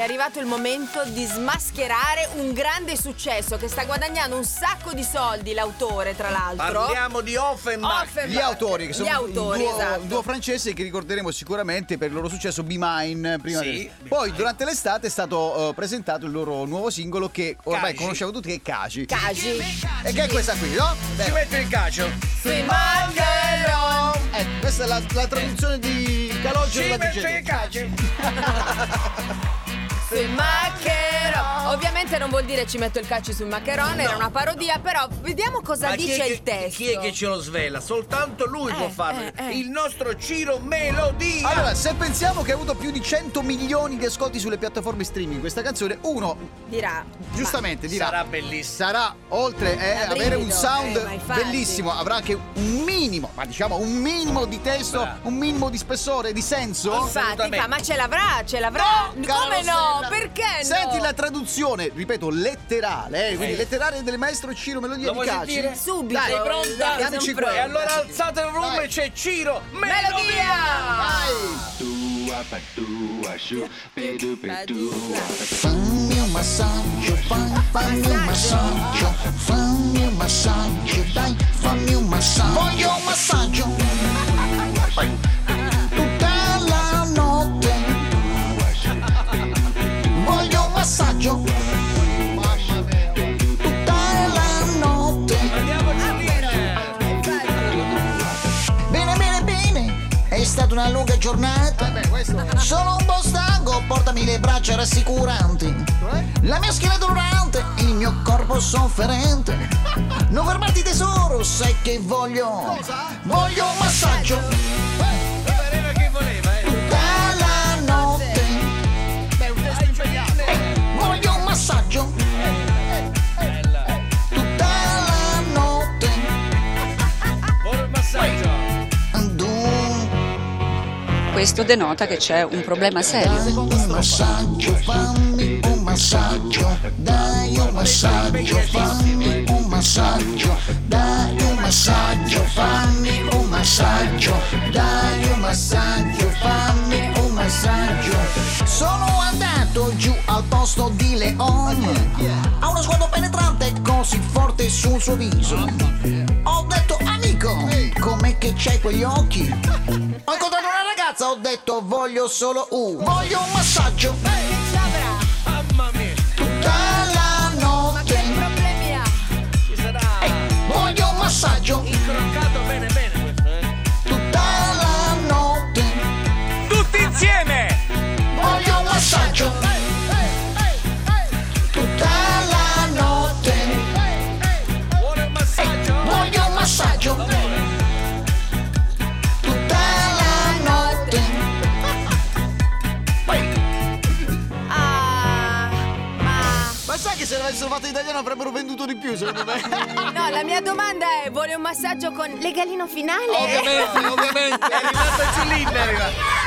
è arrivato il momento di smascherare un grande successo che sta guadagnando un sacco di soldi l'autore, tra l'altro. Parliamo di Offenbach. Offenbach. Gli autori, che Gli sono autori, il, duo, esatto. duo francese che ricorderemo sicuramente per il loro successo Be Mine. Prima Sì, di- Be Poi Mine. durante l'estate è stato eh, presentato il loro nuovo singolo che ormai Caci. conosciamo tutti che è Caci. Cagi. e che è questa qui, no? Ci Beh, metto il calcio. Sui maccherò. eh, questa è la, la traduzione di Calogero Ci metto il calcio. Sui maccherò. Ovviamente non vuol dire ci metto il calcio sul maccherone, era una parodia, però vediamo cosa Ma dice il che, testo. chi è che ce lo svela? Soltanto lui Eh, può farlo. eh, eh. Il nostro Ciro Melodia. Allora, se pensiamo che ha avuto più di 100 milioni di ascolti sulle piattaforme streaming questa canzone, uno Dirà. giustamente dirà Sarà bellissimo. sarà oltre eh, Da avere un sound eh, bellissimo, avrà anche un minimo, ma diciamo un minimo di testo, Bravo. un minimo di spessore, di senso. Infatti, ma ce l'avrà, ce l'avrà. No, Come no? Perché no? Senti la traduzione, ripeto, letterale, eh, quindi Eh. letterale del maestro Ciro Melodia Lo di Caci. sentire? Subito. Dai, Sei pronta? Dai, Dammici son qua. pronta. E allora alzate il volume, c'è Ciro Melodia! Melodia. Vai! Tua, sciù, pedu. Fammi un massaggio, fammi un massaggio, fammi un massaggio, dai, fammi un massaggio. Voglio un massaggio. È stata una lunga giornata. Beh, questo Sono un po' stanco, portami le braccia rassicuranti. La mia schiena dolorante, il mio corpo sofferente. Non fermarti tesoro, sai che voglio. Voglio un massaggio Questo denota che c'è un problema serio. Dai un massaggio, fammi un massaggio. Dai un massaggio, fammi un massaggio. Dai un massaggio, fammi un massaggio. Dai un massaggio, fammi un massaggio. Sono andato giù al posto di Leon. Ha uno sguardo penetrante così forte sul suo viso. Ho detto amico, com'è che c'hai quegli occhi? Ho incontrato ragazza, ho detto voglio solo un Voglio un massaggio sai che se l'avessero fatto in italiano avrebbero venduto di più, secondo me? no, la mia domanda è: vuole un massaggio con legalino finale? ovviamente, ovviamente. È arrivata Giulinda, è arrivata.